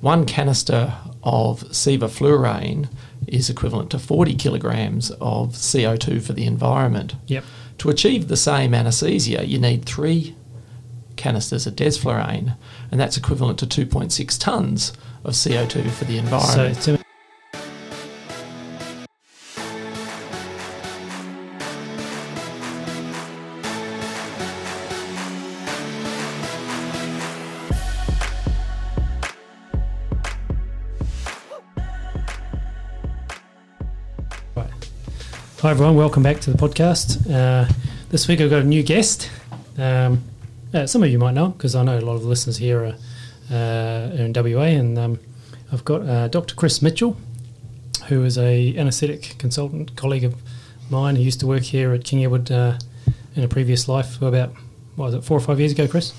one canister of sevoflurane is equivalent to 40 kilograms of CO2 for the environment. Yep. To achieve the same anesthesia, you need three canisters of desflurane, and that's equivalent to 2.6 tonnes of CO2 for the So, environment. to, Hi everyone, welcome back to the podcast. Uh, this week I've got a new guest. Um, uh, some of you might know because I know a lot of the listeners here are, uh, are in WA, and um, I've got uh, Dr. Chris Mitchell, who is a anaesthetic consultant colleague of mine who used to work here at King Edward uh, in a previous life for about what was it four or five years ago, Chris?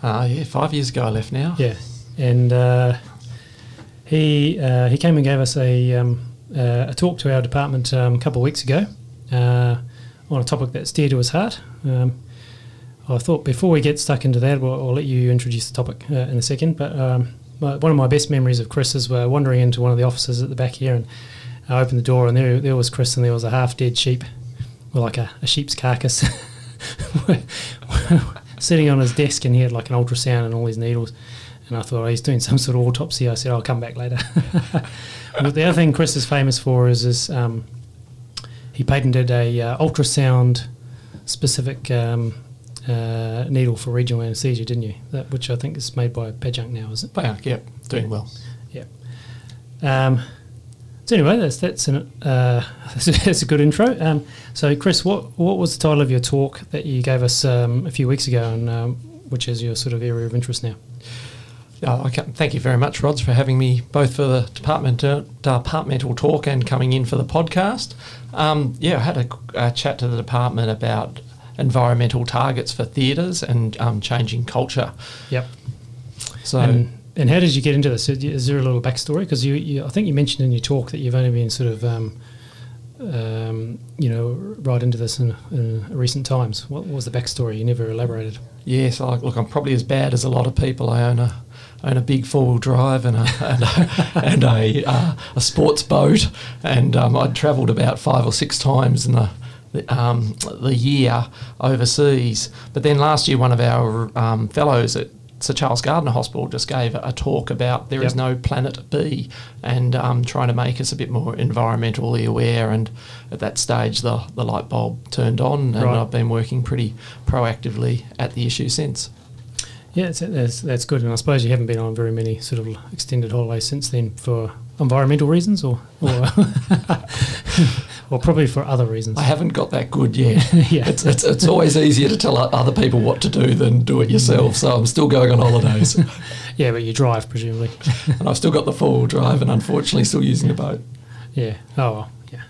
Uh, yeah, five years ago I left now. Yeah, and uh, he uh, he came and gave us a um, uh, a talk to our department um, a couple of weeks ago uh, on a topic that's dear to his heart. Um, I thought before we get stuck into that, we'll, I'll let you introduce the topic uh, in a second. But um, my, one of my best memories of Chris is uh, wandering into one of the offices at the back here, and I opened the door, and there there was Chris, and there was a half dead sheep, or like a, a sheep's carcass, sitting on his desk, and he had like an ultrasound and all these needles. And I thought, oh, he's doing some sort of autopsy. I said, I'll come back later. but the other thing Chris is famous for is, is um, he patented a uh, ultrasound specific um, uh, needle for regional anaesthesia, didn't you? That, which I think is made by Pajunk now, is it? Pajunk, Yeah, doing well. Um, so anyway, that's that's, an, uh, that's a good intro. Um, so Chris, what what was the title of your talk that you gave us um, a few weeks ago, and um, which is your sort of area of interest now? Uh, I can, thank you very much, Rods, for having me both for the department uh, departmental talk and coming in for the podcast. Um, yeah, I had a, a chat to the department about environmental targets for theatres and um, changing culture. Yep. So, and, and how did you get into this? Is there a little backstory? Because you, you, I think you mentioned in your talk that you've only been sort of, um, um, you know, right into this in, in recent times. What was the backstory? You never elaborated. yes, I, look, I'm probably as bad as a lot of people. I own a own a big four wheel drive and a and a, and a, uh, a sports boat, and um, I'd travelled about five or six times in the. The, um, the year overseas, but then last year one of our um, fellows at Sir Charles Gairdner Hospital just gave a talk about there is Yep. no planet B, and um, trying to make us a bit more environmentally aware. And at that stage, the the light bulb turned on, and Right. I've been working pretty proactively at the issue since. Yeah, that's, that's, good. And I suppose you haven't been on very many sort of extended holidays since then for environmental reasons or or, or probably for other reasons. I haven't got that good yet. yeah. It's, it's, it's always easier to tell other people what to do than do it yourself. So I'm still going on holidays, yeah, but you drive, presumably. and I've still got the four wheel drive, and unfortunately still using a boat. Yeah. Oh, well, yeah.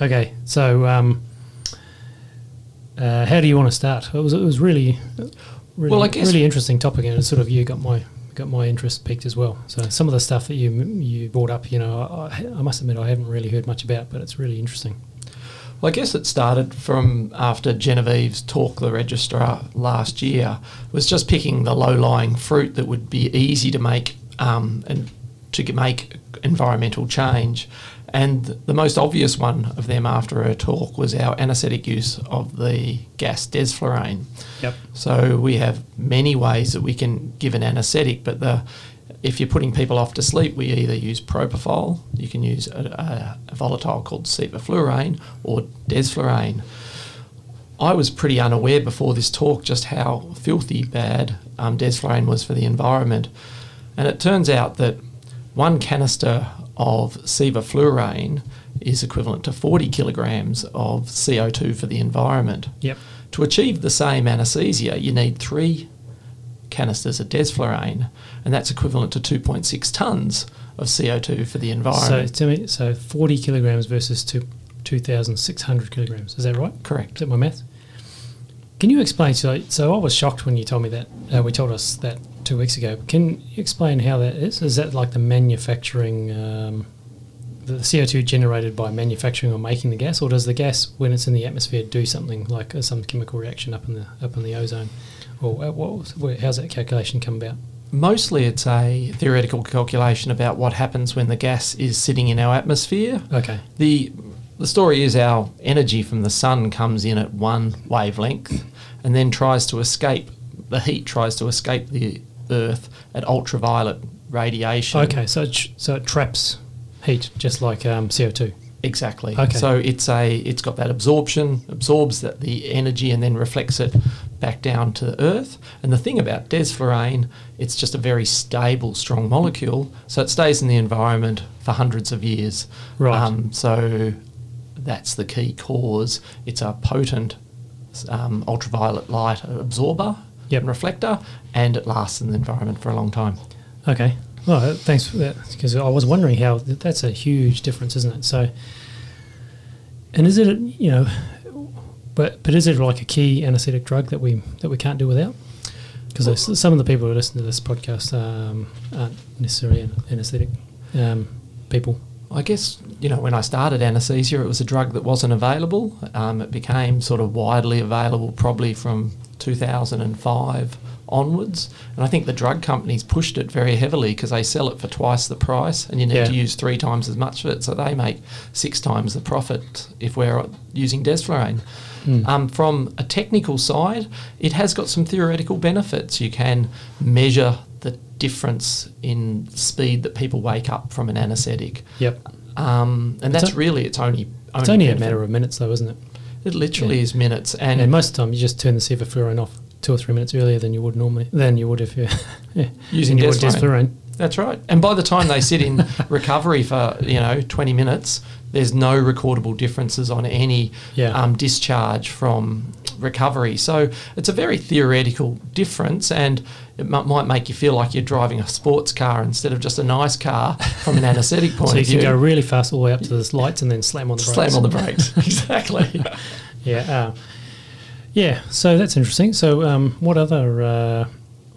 Okay. So, um, uh, how do you want to start? It was it was really, really, Well, I guess- really interesting topic, and it sort of you got my got my interest piqued as well. So some of the stuff that you you brought up, you know, I, I must admit I haven't really heard much about, but it's really interesting. Well, I guess it started from after Genevieve's talk, the registrar last year, was just picking the low-lying fruit that would be easy to make um, and to make environmental change. And the most obvious one of them after her talk was our anaesthetic use of the gas desflurane. Yep. So we have many ways that we can give an anaesthetic, but the if you're putting people off to sleep, we either use propofol, you can use a, a, a volatile called sevoflurane, or desflurane. I was pretty unaware before this talk just how filthy bad um, desflurane was for the environment, and it turns out that one canister of sevoflurane is equivalent to 40 kilograms of CO2 for the environment. Yep. To achieve the same anaesthesia, you need three canisters of desflurane, and that's equivalent to 2.6 tonnes of CO2 for the environment. to me, so forty kilograms versus two two thousand six hundred kilograms. Is that right? Correct. Is that my math? Can you explain? So, so I was shocked when you told me that. Uh, we told us that two weeks ago. Can you explain how that is? Is that like the manufacturing, um, the CO two generated by manufacturing or making the gas, or does the gas, when it's in the atmosphere, do something like uh, some chemical reaction up in the up in the ozone, or uh, what? how's that calculation come about? Mostly, it's a theoretical calculation about what happens when the gas is sitting in our atmosphere. Okay. The the story is our energy from the sun comes in at one wavelength and then tries to escape the heat tries to escape the earth at ultraviolet radiation. Okay, so it so it traps heat just like um, CO two. Exactly. Okay. So it's a it's got that absorption, absorbs that the energy and then reflects it back down to the earth. And the thing about desflurane, it's just a very stable, strong molecule, so it stays in the environment for hundreds of years. Right. Um, so that's the key cause. It's a potent um, ultraviolet light absorber Yep. and reflector, and it lasts in the environment for a long time. Okay. Well, thanks for that because I was wondering how that's a huge difference, isn't it? So, and is it you know, but but is it like a key anaesthetic drug that we that we can't do without? Because some of the people who listen to this podcast um, aren't necessarily anaesthetic um, people. I guess you know when I started anaesthesia, it was a drug that wasn't available. Um, it became sort of widely available probably from 2005 onwards, and I think the drug companies pushed it very heavily because they sell it for twice the price, and you need Yeah. to use three times as much of it, so they make six times the profit if we're using desflurane. Mm. Um, from a technical side, it has got some theoretical benefits. You can measure the difference in speed that people wake up from an anaesthetic. Yep. Um, and It's that's a- really its only. It's only a matter of minutes, though, isn't it? It literally Yeah. is minutes, and, And, most of the time, you just turn the sevoflurane off two or three minutes earlier than you would normally. Than you would if you yeah, Using than you desflurane. desflurane. that's right. And by the time they sit in recovery for you know twenty minutes, there's no recordable differences on any Yeah. um, discharge from recovery. So it's a very theoretical difference, and it m- might make you feel like you're driving a sports car instead of just a nice car from an anaesthetic point So of view. So you can go really fast all the way up to the lights and then slam on the brakes. Slam on the brakes. exactly. Yeah. Uh, yeah. So that's interesting. So um, what other? Uh,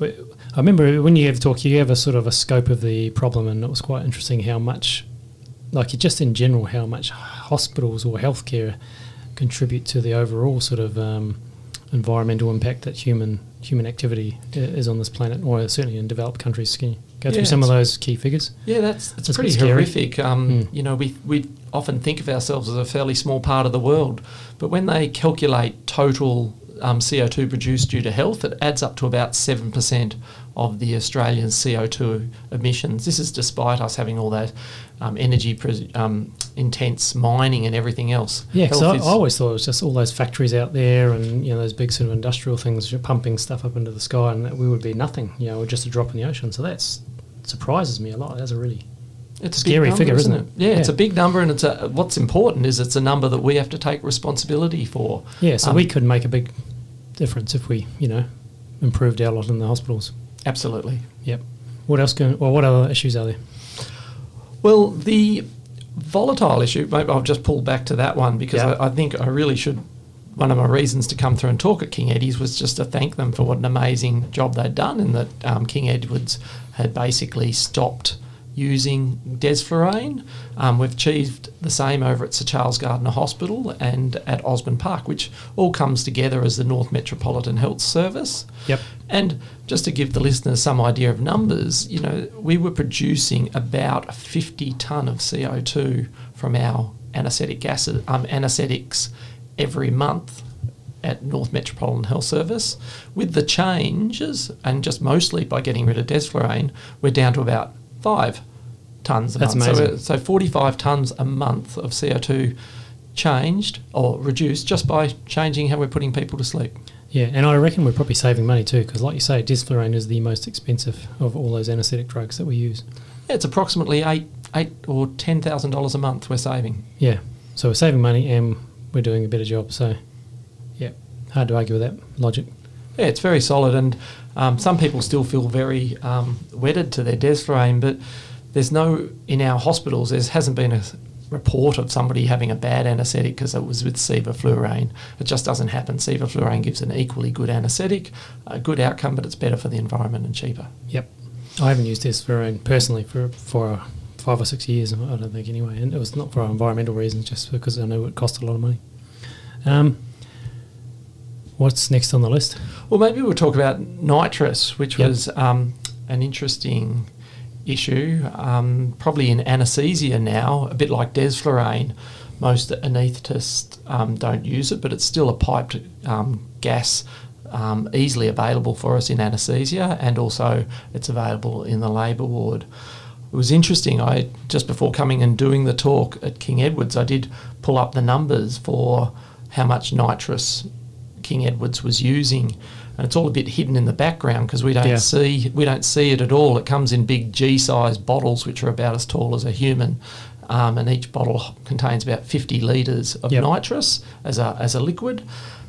I remember when you gave a talk, you gave a sort of a scope of the problem, and it was quite interesting how much, like just in general, how much hospitals or healthcare contribute to the overall sort of um, environmental impact that human human activity is on this planet, or certainly in developed countries. Can you go through Yeah, some of those key figures? Yeah, that's it's That's pretty horrific. Um, Mm. You know, we we often think of ourselves as a fairly small part of the world, but when they calculate total um, CO two produced due to health, it adds up to about seven percent of the Australian CO two emissions. This is despite us having all that um, energy pres- um, intense mining and everything else. Yeah, because I, I always thought it was just all those factories out there and you know those big sort of industrial things pumping stuff up into the sky, and that we would be nothing, you know, or just a drop in the ocean. So that surprises me a lot. That's a really It's a Scary number, figure, isn't it? it? Yeah, it's a big number, and it's a, what's important is it's a number that we have to take responsibility for. yeah. So Um, we could make a big difference if we you know improved our lot in the hospitals. Absolutely. Yep. What else? Can, or what other issues are there? Well, the volatile issue, maybe I'll just pull back to that one because Yeah. I, I think I really should. One of my reasons to come through and talk at King Eddie's was just to thank them for what an amazing job they'd done, and that um, King Edwards had basically stopped using desflurane. Um, we've achieved the same over at Sir Charles Gairdner Hospital and at Osborne Park, which all comes together as the North Metropolitan Health Service. Yep. And just to give the listeners some idea of numbers, you know, we were producing about 50 tonne of CO2 from our anaesthetic acid, um, anaesthetics every month at North Metropolitan Health Service. With the changes, and just mostly by getting rid of desflurane, we're down to about five tonnes a That's month. So, amazing. we're- so 45 tonnes a month of CO2 changed or reduced just by changing how we're putting people to sleep. Yeah, and I reckon we're probably saving money too, because like you say, desflurane is the most expensive of all those anaesthetic drugs that we use. Yeah, it's approximately eight, eight or ten thousand dollars a month we're saving. Yeah, so we're saving money and we're doing a better job. So, yeah, hard to argue with that logic. Yeah, it's very solid, and um, some people still feel very um, wedded to their desflurane, but there's no in our hospitals. There hasn't been a report of somebody having a bad anaesthetic because it was with sevoflurane. It just doesn't happen. Sevoflurane gives an equally good anaesthetic, a good outcome, but it's better for the environment and cheaper. Yep, I haven't used desflurane personally for for five or six years. I don't think anyway, and it was not for environmental reasons, just because I know it cost a lot of money. Um, what's next on the list? Well, maybe we'll talk about nitrous, which Yep. was um, an interesting issue. Um, probably in anaesthesia now, a bit like desflurane, most anaesthetists um, don't use it, but it's still a piped um, gas um, easily available for us in anaesthesia, and also it's available in the labour ward. It was interesting. I just before coming and doing the talk at King Edwards, I did pull up the numbers for how much nitrous King Edwards was using, and it's all a bit hidden in the background because we don't Yeah. see we don't see it at all. It comes in big G-sized bottles, which are about as tall as a human, um, and each bottle contains about 50 litres of Yep. nitrous as a as a liquid,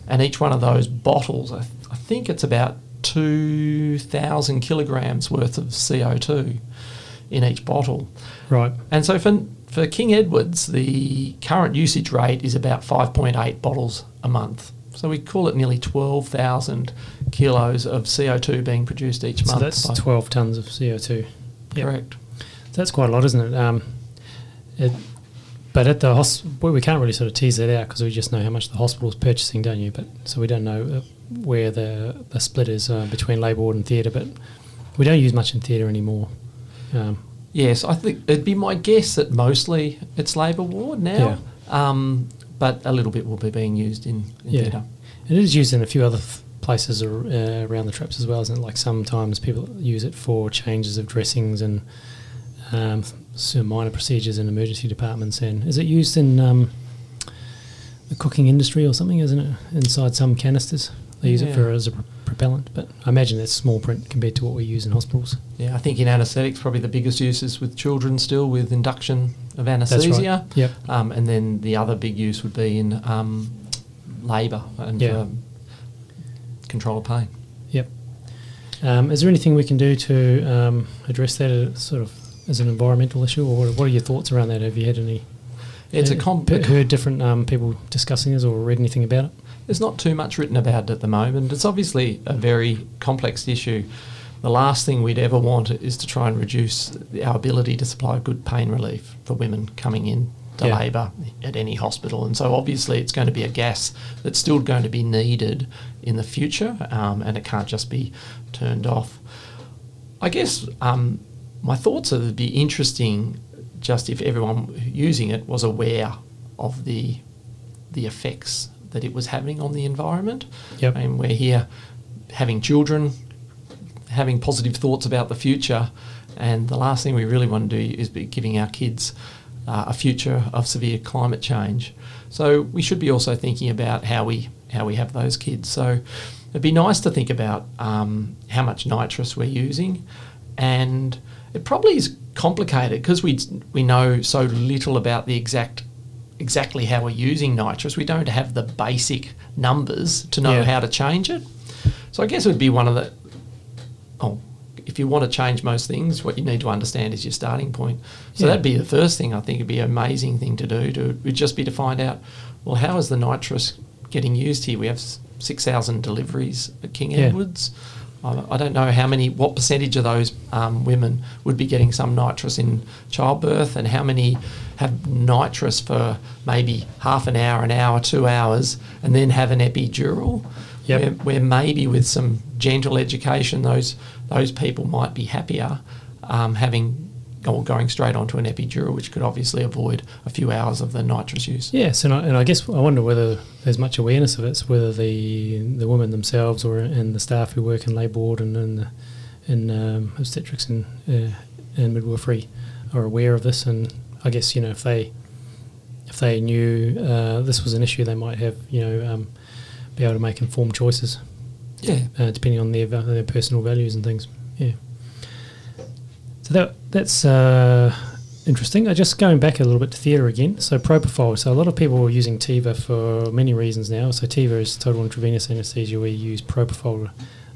and each one of those bottles, I, I think it's about 2,000 kilograms worth of CO2 in each bottle. Right. And so for, for King Edwards, the current usage rate is about 5.8 bottles a month. So we call it nearly 12,000 kilos of CO2 being produced each So month. that's 12 tons of CO2. Yep. correct. That's quite a lot, isn't it? Um, it but at the hospital, well, we can't really sort of tease that out because we just know how much the hospital's purchasing, don't you? But so we don't know uh, where the the split is uh, between labour ward and theatre. But we don't use much in theatre anymore. Um, Yes, I think it'd be my guess that mostly it's labour ward now, um, but a little bit will be being used in, in Yeah. theatre. it is used in a few other th- places ar- uh, around the traps as well, isn't it? Like sometimes people use it for changes of dressings and um, some minor procedures in emergency departments. And is it used in um, the cooking industry or something? Isn't it inside some canisters? They use it for as a propellant, but I imagine that's small print compared to what we use in hospitals. Yeah, I think in anaesthetics, probably the biggest use is with children still with induction of That's anaesthesia. right. Yep. Um, and then the other big use would be in um, labour and Yeah. um, control of pain. Yep. Um, is there anything we can do to um, address that as sort of as an environmental issue, or what, are your thoughts around that? Have you had any? It's a uh, com- pe- heard different um, people discussing this or read anything about it? There's not too much written about it at the moment. It's obviously a very complex issue. The last thing we'd ever want is to try and reduce our ability to supply good pain relief for women coming in to Yeah. labour at any hospital. And so obviously it's going to be a gas that's still going to be needed in the future um, and it can't just be turned off. I guess um, my thoughts are it'd be interesting just if everyone using it was aware of the the effects that it was having on the environment. Yep. And we're here having children, having positive thoughts about the future, and the last thing we really want to do is be giving our kids uh, a future of severe climate change. So we should be also thinking about how we how we have those kids. So it'd be nice to think about um, how much nitrous we're using, and it probably is complicated because we we know so little about the exact exactly how we're using nitrous. We don't have the basic numbers to know Yeah. how to change it. So I guess it would be one of the oh, if you want to change most things, what you need to understand is your starting point. So Yeah. that'd be the first thing I think would be an amazing thing to do. To would just be to find out, well, how is the nitrous getting used here? We have six thousand deliveries at King Yeah. Edwards. I I don't know how many, what percentage of those um, women would be getting some nitrous in childbirth, and how many have nitrous for maybe half an hour, an hour, two hours, and then have an epidural. Yep. Where, where maybe with some gentle education, those those people might be happier um, having or going straight onto an epidural, which could obviously avoid a few hours of the nitrous use. Yes, and I, and I guess I wonder whether there's much awareness of it, whether the the women themselves or and the staff who work in labour ward and in, the, in um, obstetrics and uh, and midwifery are aware of this, and I guess you know if they if they knew uh, this was an issue, they might have you know um, be able to make informed choices Yeah. uh, depending on their their personal values and things. Yeah. So that that's uh, interesting. Uh, just going back a little bit to theatre again. So propofol. So a lot of people are using Tiva for many reasons now. So Tiva is total intravenous anaesthesia where you use propofol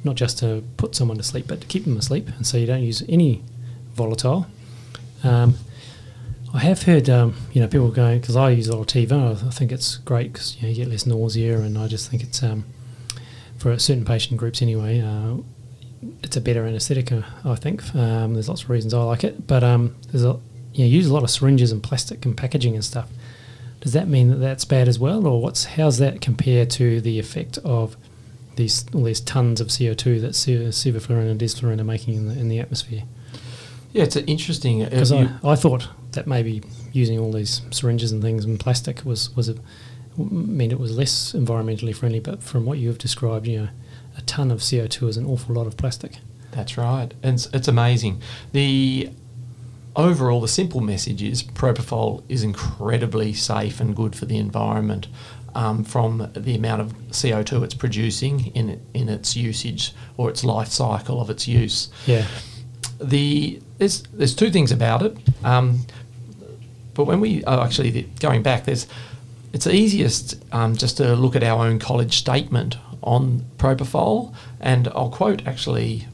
not just to put someone to sleep, but to keep them asleep, and so you don't use any volatile. Um, I have heard, um, you know, people going because I use a lot of Tiva. I think it's great because you, know, you get less nausea, and I just think it's um, for certain patient groups anyway. Uh, it's a better anaesthetic, uh, I think. Um, there's lots of reasons I like it, but um, there's a you know, use a lot of syringes and plastic and packaging and stuff. Does that mean that that's bad as well, or what's how's that compare to the effect of these all these tons of CO two that se- sevoflurane and desflurane are making in the in the atmosphere. Yeah, it's interesting. uh, Because you- I, I thought that maybe using all these syringes and things in plastic was was a meant it was less environmentally friendly. But from what you have described, you know, a ton of CO two is an awful lot of plastic. That's right. And it's, it's amazing. The overall, the simple message is propofol is incredibly safe and good for the environment um, from the amount of CO2 it's producing in, in its usage or its life cycle of its use. Yeah, The there's there's two things about it. Um, but when we oh, actually going back, there's it's easiest um, just to look at our own college statement on propofol, and I'll quote actually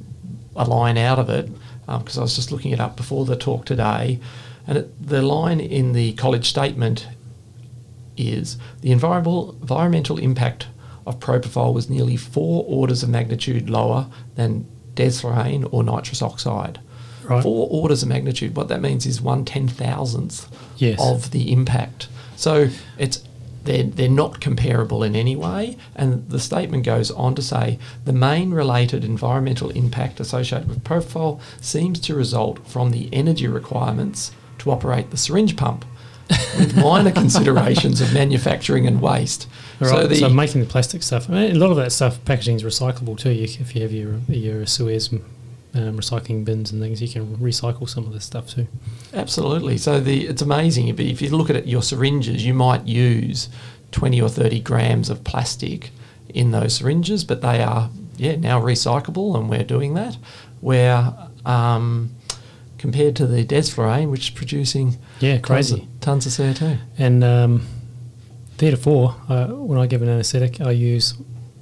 a line out of it because I was just looking it up before the talk today, and it, the line in the college statement is the environmental impact of propofol was nearly four orders of magnitude lower than desflurane or nitrous oxide. Right. Four orders of magnitude. What that means is one ten thousandth Yes. of the impact. So it's they're, they're not comparable in any way. And the statement goes on to say the main related environmental impact associated with propofol seems to result from the energy requirements to operate the syringe pump, with minor considerations of manufacturing and waste. Right. So So, making the plastic stuff. I mean, a lot of that stuff packaging is recyclable too. You, if you have your your Suez um, recycling bins and things, you can recycle some of this stuff too. Absolutely. So the it's amazing. But if you look at it, your syringes, you might use twenty or thirty grams of plastic in those syringes, but they are yeah now recyclable, and we're doing that. Where um, compared to the desflurane, which is producing Yeah, tons crazy. of, tons of CO2. And um, theretofore, uh, when I give an anaesthetic, I use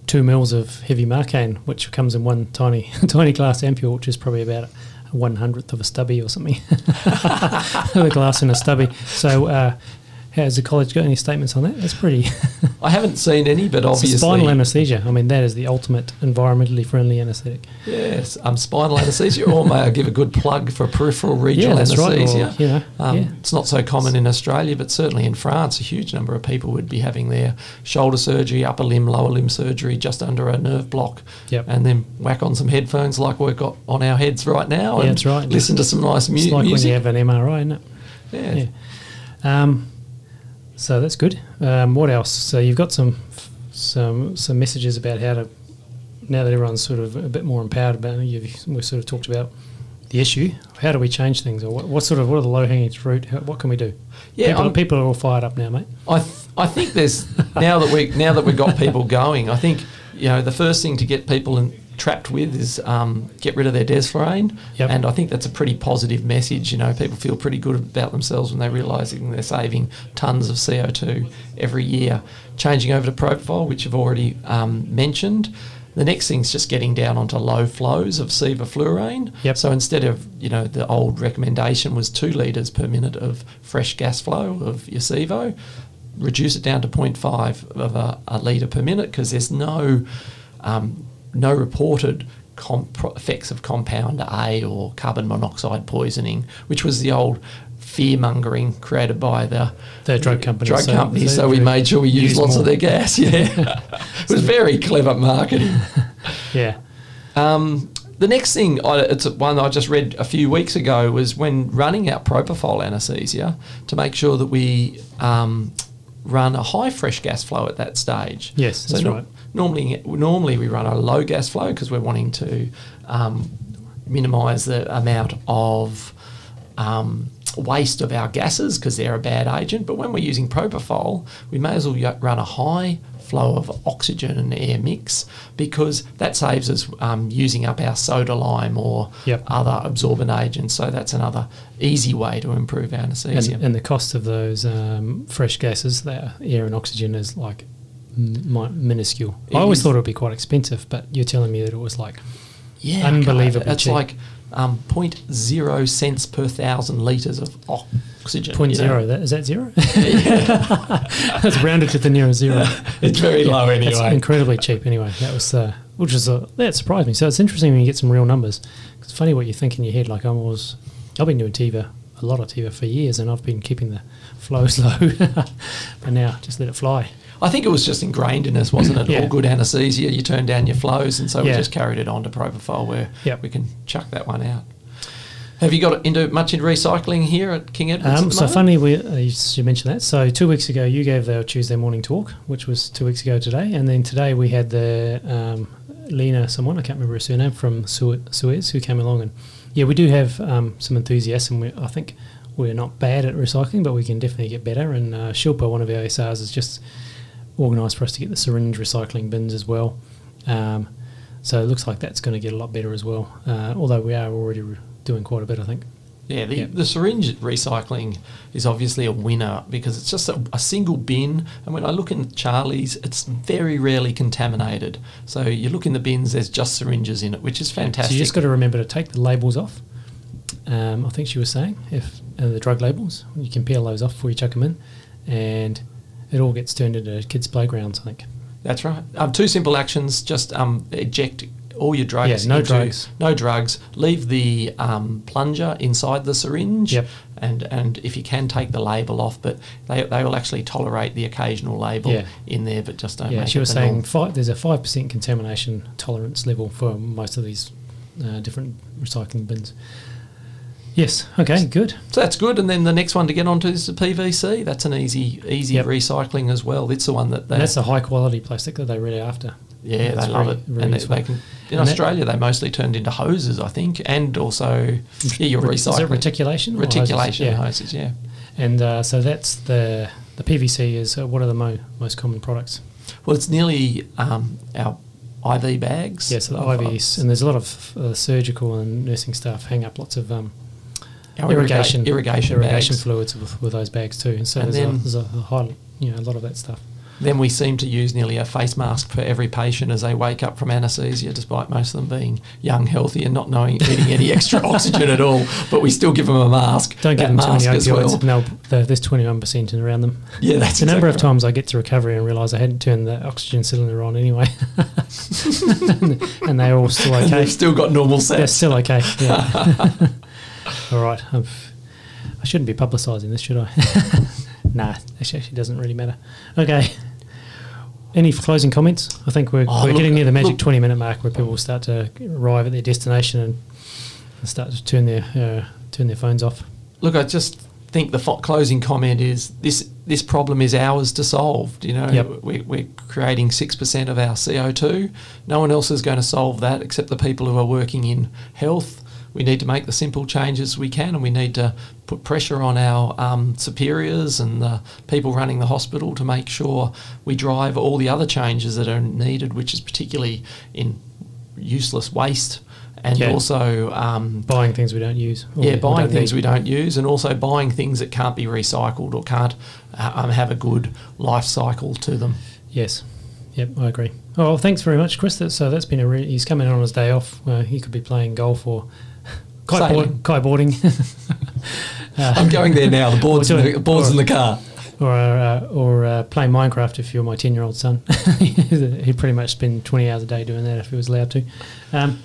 two mils of heavy Marcaine, which comes in one tiny tiny glass ampule, which is probably about one hundredth of a stubby or something. the glass in a stubby. So, uh, has the college got any statements on that? That's pretty. I haven't seen any, but obviously spinal anaesthesia. I mean, that is the ultimate environmentally friendly anaesthetic. Yes, um, spinal anaesthesia, or may I give a good plug for peripheral regional Yeah, that's right, or, anaesthesia? you know, um, yeah. It's not so common in Australia, but certainly in France, a huge number of people would be having their shoulder surgery, upper limb, lower limb surgery just under a nerve block, Yep. and then whack on some headphones like we've got on our heads right now, Yeah, and right. listen to some nice mu- It's like music. when you have an MRI, isn't it? yeah. Yeah. Um, so that's good. Um, what else? So you've got some some some messages about how to now that everyone's sort of a bit more empowered about it. You've, we've sort of talked about the issue. How do we change things, or what, what sort of what are the low hanging fruit? How, what can we do? Yeah, people, people are all fired up now, mate. I th- I think there's now that we now that we've got people going. I think you know the first thing to get people in, trapped with is um, get rid of their desflurane, Yep. and I think that's a pretty positive message. You know, people feel pretty good about themselves when they're realising they're saving tons of CO two every year. Changing over to propofol, which you've already um, mentioned. The next thing's just getting down onto low flows of sevoflurane. Yep. So instead of you know the old recommendation was two litres per minute of fresh gas flow of your Sevo, reduce it down to 0.5 of a, a litre per minute because there's no um, no reported com- pro- effects of compound A or carbon monoxide poisoning, which was the old fear mongering created by the The drug companies, Drug so- companies. so So, we made sure we used use lots more. of their gas. Yeah, it was very clever marketing. Yeah. Um, the next thing, I, it's one I just read a few weeks ago, was when running our propofol anaesthesia to make sure that we um, run a high fresh gas flow at that stage. Yes, that's right. Normally, normally we run a low gas flow because we're wanting to um, minimise the amount of um, waste of our gases because they're a bad agent. But when we're using propofol, we may as well run a high flow of oxygen and air mix because that saves us um, using up our soda lime or Yep. other absorbent agents. So that's another easy way to improve our And, anaesthesia. and the cost of those um, fresh gases, that air and oxygen, is like m- minuscule. It I always thought it would be quite expensive, but you're telling me that it was like yeah, unbelievably It's cheap. like um, 0.0 cents per thousand litres of oxygen. point you know. zero. That is that zero? That's rounded to the nearest zero. It's very low anyway. It's incredibly cheap. Anyway, that was uh, which is uh, that surprised me. So it's interesting when you get some real numbers. It's funny what you think in your head. Like I was, I've been doing TIVA a lot of TIVA for years, and I've been keeping the flows low. but now just let it fly. I think it was just ingrained in us, wasn't it? Yeah. All good anaesthesia, you turn down your flows, and so we just carried it on to propofol, where Yep. we can chuck that one out. Have you got into much into recycling here at King Edward's? Um, at so funny, we, uh, you mentioned that. So two weeks ago, you gave the Tuesday morning talk, which was two weeks ago today, and then today we had the um, Lena, someone I can't remember her surname from Su- Suez, who came along, and yeah, we do have um, some enthusiasm. And we, I think we're not bad at recycling, but we can definitely get better. And uh, Shilpa, one of our SRs, has just organised for us to get the syringe recycling bins as well. Um, so it looks like that's going to get a lot better as well. Uh, although we are already re- doing quite a bit, I think. Yeah, the, Yeah. the syringe recycling is obviously a winner because it's just a, a single bin. And when I look in Charlie's, it's very rarely contaminated. So you look in the bins, there's just syringes in it, which is fantastic. So you just got to remember to take the labels off. Um, I think she was saying if uh, the drug labels, you can peel those off before you chuck them in, and it all gets turned into kids' playgrounds. I think. That's right. Um, two simple actions: just um, eject all your drugs. Yeah, no into- drugs. No drugs. Leave the um, plunger inside the syringe. Yep. And and if you can take the label off, but they, they will actually tolerate the occasional label Yeah. in there, but just don't. yeah, make she it was saying five, there's a five percent contamination tolerance level for most of these uh, different recycling bins. Yes. Okay. Good. So that's good. And then the next one to get onto is the PVC. That's an easy easy Yep. recycling as well. It's the one that they And that's the high quality plastic that they're really after. yeah That's they love it. and they, they can in And that- Australia they mostly turned into hoses, I think, and also yeah your Ret- Is it recycling reticulation? hoses? reticulation Yeah. hoses. Yeah. And uh, so that's the the PVC is uh, one of the mo- most common products. Well, it's nearly um, our IV bags. Yes, the IVs, and there's a lot of uh, surgical and nursing staff hang up lots of um, our irrigation irrigation, irrigation bags. fluids with, with those bags too. And so And there's, a, then- there's a, a high, you know, a lot of that stuff. Then we seem to use nearly a face mask for every patient as they wake up from anaesthesia, despite most of them being young, healthy, and not knowing needing any extra oxygen at all. But we still give them a mask. Don't give them too many opioids. well. No, there's 21% around them. Yeah, that's the number of times I get to recovery and realise I hadn't turned the oxygen cylinder on anyway, and they're all still And okay. they've still got normal They're still okay. Yeah. all right. I've, I shouldn't be publicising this, should I? nah, actually, actually doesn't really matter. Okay. Any closing comments? I think we're, Oh, we're look- getting near the magic look- 20 minute mark where people will start to arrive at their destination and, and start to turn their uh, turn their phones off. Look, I just think the fo- closing comment is this: this problem is ours to solve. You know, Yep. we, we're creating six percent of our CO two. No one else is going to solve that except the people who are working in health. We need to make the simple changes we can, and we need to put pressure on our um, superiors and the people running the hospital to make sure we drive all the other changes that are needed, which is particularly in useless waste and Yeah. also um, Buying things we don't use. yeah, we buying don't things need. we don't use, and also buying things that can't be recycled or can't uh, um, have a good life cycle to them. Yes. Yep, I agree. Oh, well, thanks very much, Chris. So that's been a. Re- he's coming on his day off. Uh, he could be playing golf or kite, Sailing. board, kite boarding. Uh, I'm going there now. The board's, in the, board's or- in the car. or uh, or uh, playing Minecraft if you're my ten year old son. He'd pretty much spend twenty hours a day doing that if he was allowed to. Um,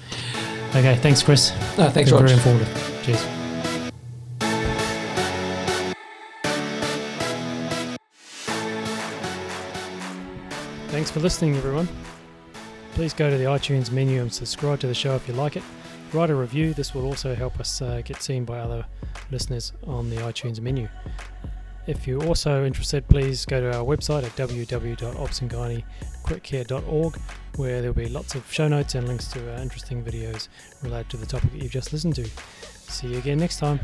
okay, thanks, Chris. No, thanks. Very informative. Cheers. Thanks for listening, everyone. Please go to the iTunes menu and subscribe to the show if you like it. Write a review. This will also help us uh, get seen by other listeners on the iTunes menu. If you're also interested, please go to our website at www.obsanganyquickcare.org where there'll be lots of show notes and links to uh, interesting videos related to the topic that you've just listened to. See you again next time.